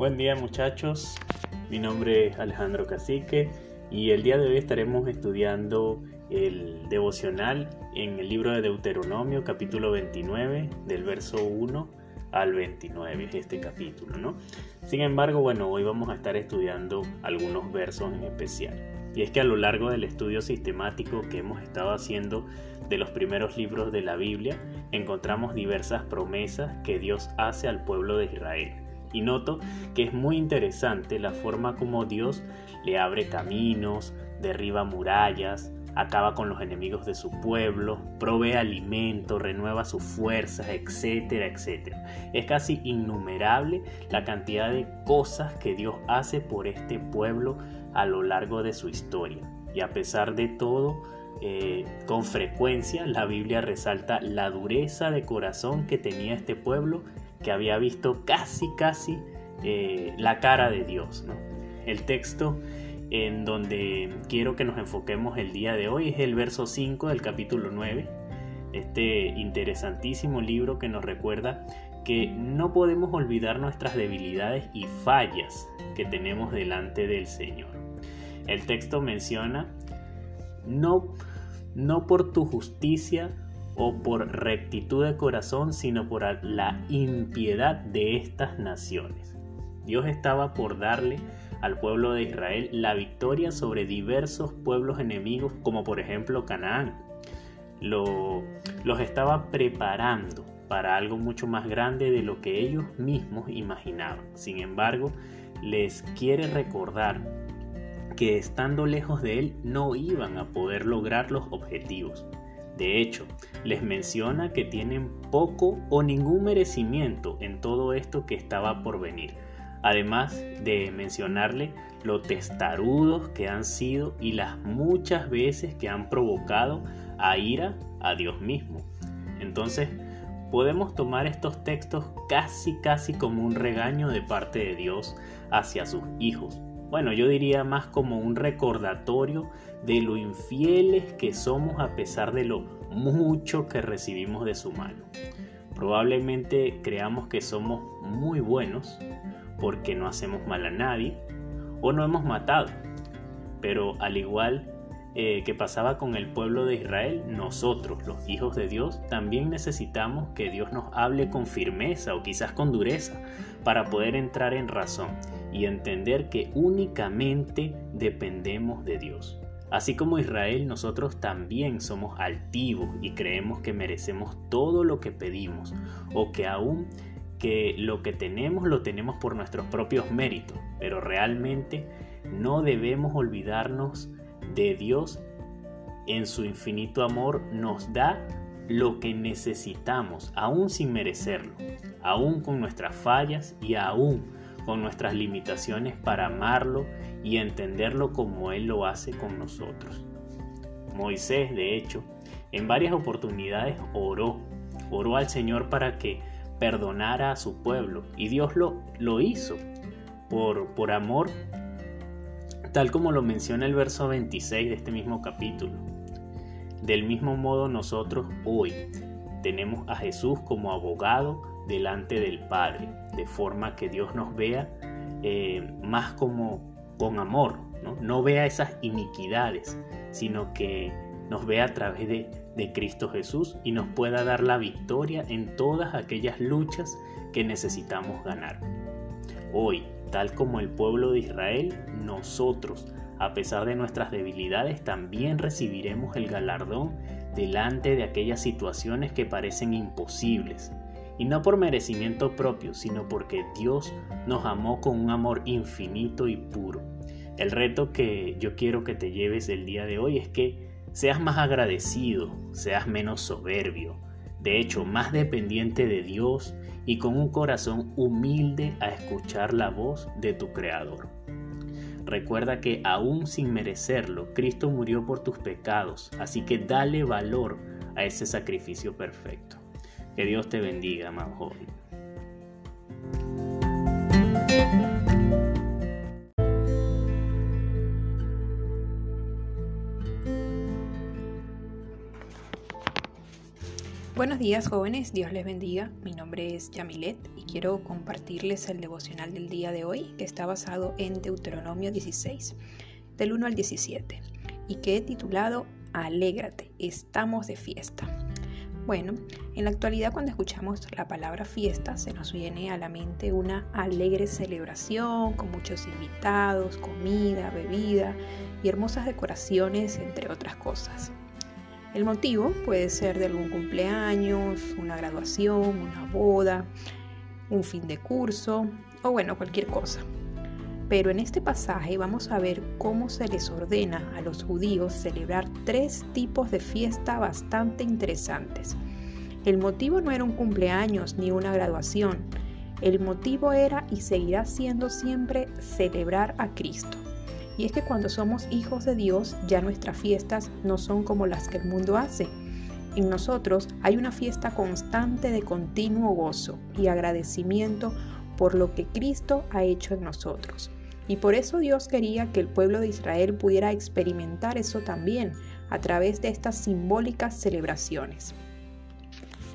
Buen día muchachos, mi nombre es Alejandro Cacique y el día de hoy estaremos estudiando el devocional en el libro de Deuteronomio capítulo 29 del verso 1 al 29 es este capítulo, ¿no? Sin embargo, bueno, hoy vamos a estar estudiando algunos versos en especial. Y es que a lo largo del estudio sistemático que hemos estado haciendo de los primeros libros de la Biblia, encontramos diversas promesas que Dios hace al pueblo de Israel y noto que es muy interesante la forma como Dios le abre caminos, derriba murallas, acaba con los enemigos de su pueblo, provee alimento, renueva sus fuerzas, etcétera, etcétera. Es casi innumerable la cantidad de cosas que Dios hace por este pueblo a lo largo de su historia. Y a pesar de todo, eh, con frecuencia la Biblia resalta la dureza de corazón que tenía este pueblo que había visto casi, casi eh, la cara de Dios. El texto en donde quiero que nos enfoquemos el día de hoy es el verso 5 del capítulo 9, este interesantísimo libro que nos recuerda que no podemos olvidar nuestras debilidades y fallas que tenemos delante del Señor. El texto menciona, no, no por tu justicia o por rectitud de corazón, sino por la impiedad de estas naciones. Dios estaba por darle al pueblo de Israel la victoria sobre diversos pueblos enemigos, como por ejemplo Canaán. Lo, los estaba preparando para algo mucho más grande de lo que ellos mismos imaginaban. Sin embargo, les quiere recordar que estando lejos de él no iban a poder lograr los objetivos. De hecho, les menciona que tienen poco o ningún merecimiento en todo esto que estaba por venir, además de mencionarle lo testarudos que han sido y las muchas veces que han provocado a ira a Dios mismo. Entonces, podemos tomar estos textos casi casi como un regaño de parte de Dios hacia sus hijos. Bueno, yo diría más como un recordatorio de lo infieles que somos a pesar de lo mucho que recibimos de su mano. Probablemente creamos que somos muy buenos porque no hacemos mal a nadie o no hemos matado. Pero al igual eh, que pasaba con el pueblo de Israel, nosotros, los hijos de Dios, también necesitamos que Dios nos hable con firmeza o quizás con dureza para poder entrar en razón y entender que únicamente dependemos de Dios. Así como Israel, nosotros también somos altivos y creemos que merecemos todo lo que pedimos o que aún que lo que tenemos lo tenemos por nuestros propios méritos, pero realmente no debemos olvidarnos de Dios en su infinito amor nos da lo que necesitamos, aún sin merecerlo, aún con nuestras fallas y aún con nuestras limitaciones para amarlo y entenderlo como Él lo hace con nosotros. Moisés, de hecho, en varias oportunidades oró, oró al Señor para que perdonara a su pueblo y Dios lo, lo hizo por, por amor, tal como lo menciona el verso 26 de este mismo capítulo. Del mismo modo nosotros hoy tenemos a Jesús como abogado delante del Padre, de forma que Dios nos vea eh, más como con amor, ¿no? vea esas iniquidades, sino que nos vea a través de, de Cristo Jesús y nos pueda dar la victoria en todas aquellas luchas que necesitamos ganar. Hoy, tal como el pueblo de Israel, nosotros, a pesar de nuestras debilidades, también recibiremos el galardón delante de aquellas situaciones que parecen imposibles, y no por merecimiento propio, sino porque Dios nos amó con un amor infinito y puro. El reto que yo quiero que te lleves el día de hoy es que seas más agradecido, seas menos soberbio, de hecho más dependiente de Dios y con un corazón humilde a escuchar la voz de tu Creador. Recuerda que aún sin merecerlo, Cristo murió por tus pecados, así que dale valor a ese sacrificio perfecto. Que Dios te bendiga, amado joven. Buenos días jóvenes, Dios les bendiga. Mi nombre es Yamilet y quiero compartirles el devocional del día de hoy que está basado en Deuteronomio 16, del 1 al 17, y que he titulado Alégrate, estamos de fiesta. Bueno, en la actualidad cuando escuchamos la palabra fiesta se nos viene a la mente una alegre celebración con muchos invitados, comida, bebida y hermosas decoraciones, entre otras cosas. El motivo puede ser de algún cumpleaños, una graduación, una boda, un fin de curso o bueno, cualquier cosa. Pero en este pasaje vamos a ver cómo se les ordena a los judíos celebrar tres tipos de fiesta bastante interesantes. El motivo no era un cumpleaños ni una graduación. El motivo era y seguirá siendo siempre celebrar a Cristo. Y es que cuando somos hijos de Dios, ya nuestras fiestas no son como las que el mundo hace. En nosotros hay una fiesta constante de continuo gozo y agradecimiento por lo que Cristo ha hecho en nosotros. Y por eso Dios quería que el pueblo de Israel pudiera experimentar eso también a través de estas simbólicas celebraciones.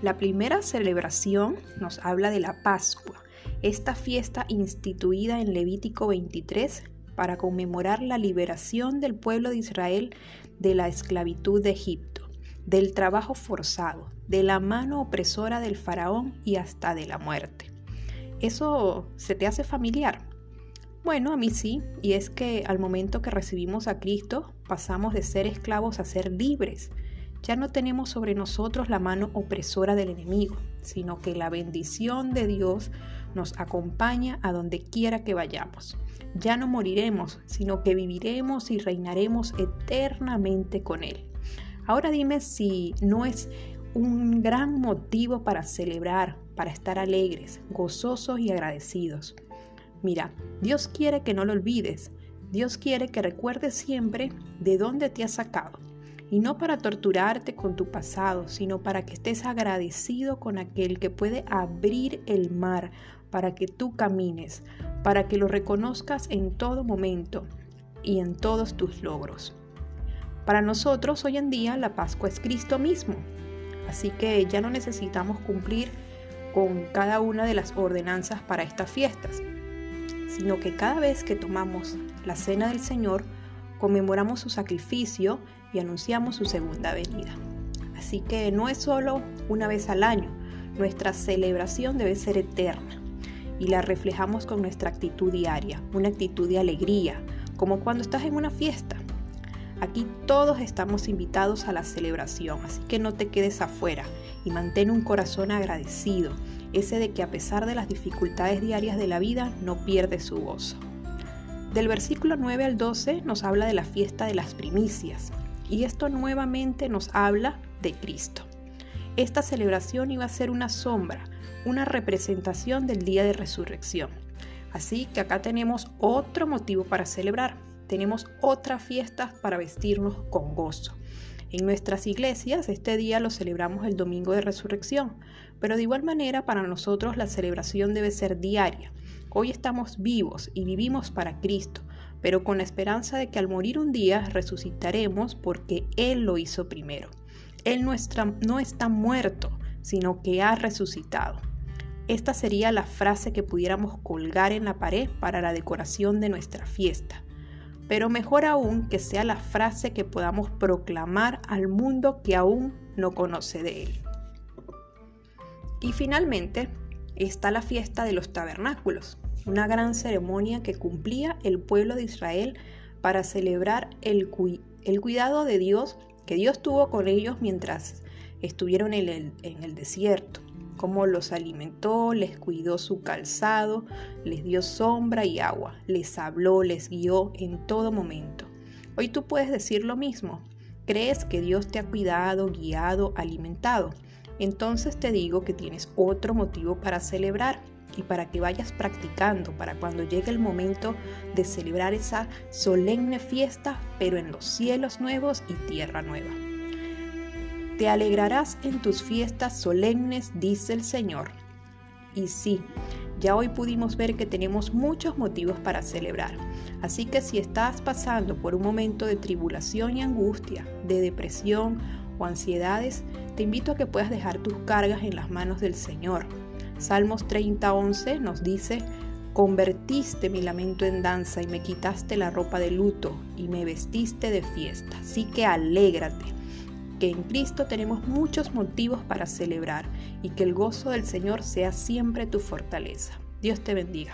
La primera celebración nos habla de la Pascua, esta fiesta instituida en Levítico 23 para conmemorar la liberación del pueblo de Israel de la esclavitud de Egipto, del trabajo forzado, de la mano opresora del faraón y hasta de la muerte. ¿Eso se te hace familiar? Bueno, a mí sí, y es que al momento que recibimos a Cristo pasamos de ser esclavos a ser libres. Ya no tenemos sobre nosotros la mano opresora del enemigo, sino que la bendición de Dios nos acompaña a donde quiera que vayamos ya no moriremos, sino que viviremos y reinaremos eternamente con Él. Ahora dime si no es un gran motivo para celebrar, para estar alegres, gozosos y agradecidos. Mira, Dios quiere que no lo olvides. Dios quiere que recuerdes siempre de dónde te has sacado. Y no para torturarte con tu pasado, sino para que estés agradecido con aquel que puede abrir el mar para que tú camines, para que lo reconozcas en todo momento y en todos tus logros. Para nosotros hoy en día la Pascua es Cristo mismo, así que ya no necesitamos cumplir con cada una de las ordenanzas para estas fiestas, sino que cada vez que tomamos la cena del Señor, conmemoramos su sacrificio y anunciamos su segunda venida. Así que no es solo una vez al año, nuestra celebración debe ser eterna y la reflejamos con nuestra actitud diaria, una actitud de alegría, como cuando estás en una fiesta. Aquí todos estamos invitados a la celebración, así que no te quedes afuera y mantén un corazón agradecido, ese de que a pesar de las dificultades diarias de la vida no pierde su gozo. Del versículo 9 al 12 nos habla de la fiesta de las primicias y esto nuevamente nos habla de Cristo. Esta celebración iba a ser una sombra, una representación del día de resurrección. Así que acá tenemos otro motivo para celebrar. Tenemos otra fiesta para vestirnos con gozo. En nuestras iglesias este día lo celebramos el domingo de resurrección, pero de igual manera para nosotros la celebración debe ser diaria. Hoy estamos vivos y vivimos para Cristo, pero con la esperanza de que al morir un día resucitaremos porque Él lo hizo primero. Él no está, no está muerto, sino que ha resucitado. Esta sería la frase que pudiéramos colgar en la pared para la decoración de nuestra fiesta. Pero mejor aún que sea la frase que podamos proclamar al mundo que aún no conoce de él. Y finalmente está la fiesta de los tabernáculos, una gran ceremonia que cumplía el pueblo de Israel para celebrar el, cuidado de Dios que Dios tuvo con ellos mientras estuvieron en el desierto cómo los alimentó, les cuidó su calzado, les dio sombra y agua, les habló, les guió en todo momento. Hoy tú puedes decir lo mismo. ¿Crees que Dios te ha cuidado, guiado, alimentado? Entonces te digo que tienes otro motivo para celebrar y para que vayas practicando para cuando llegue el momento de celebrar esa solemne fiesta, pero en los cielos nuevos y tierra nueva. Te alegrarás en tus fiestas solemnes, dice el Señor. Y sí, ya hoy pudimos ver que tenemos muchos motivos para celebrar. Así que si estás pasando por un momento de tribulación y angustia, de depresión o ansiedades, te invito a que puedas dejar tus cargas en las manos del Señor. Salmos 30:11 nos dice, Convertiste mi lamento en danza y me quitaste la ropa de luto y me vestiste de fiesta. Así que alégrate, que en Cristo tenemos muchos motivos para celebrar y que el gozo del Señor sea siempre tu fortaleza. Dios te bendiga.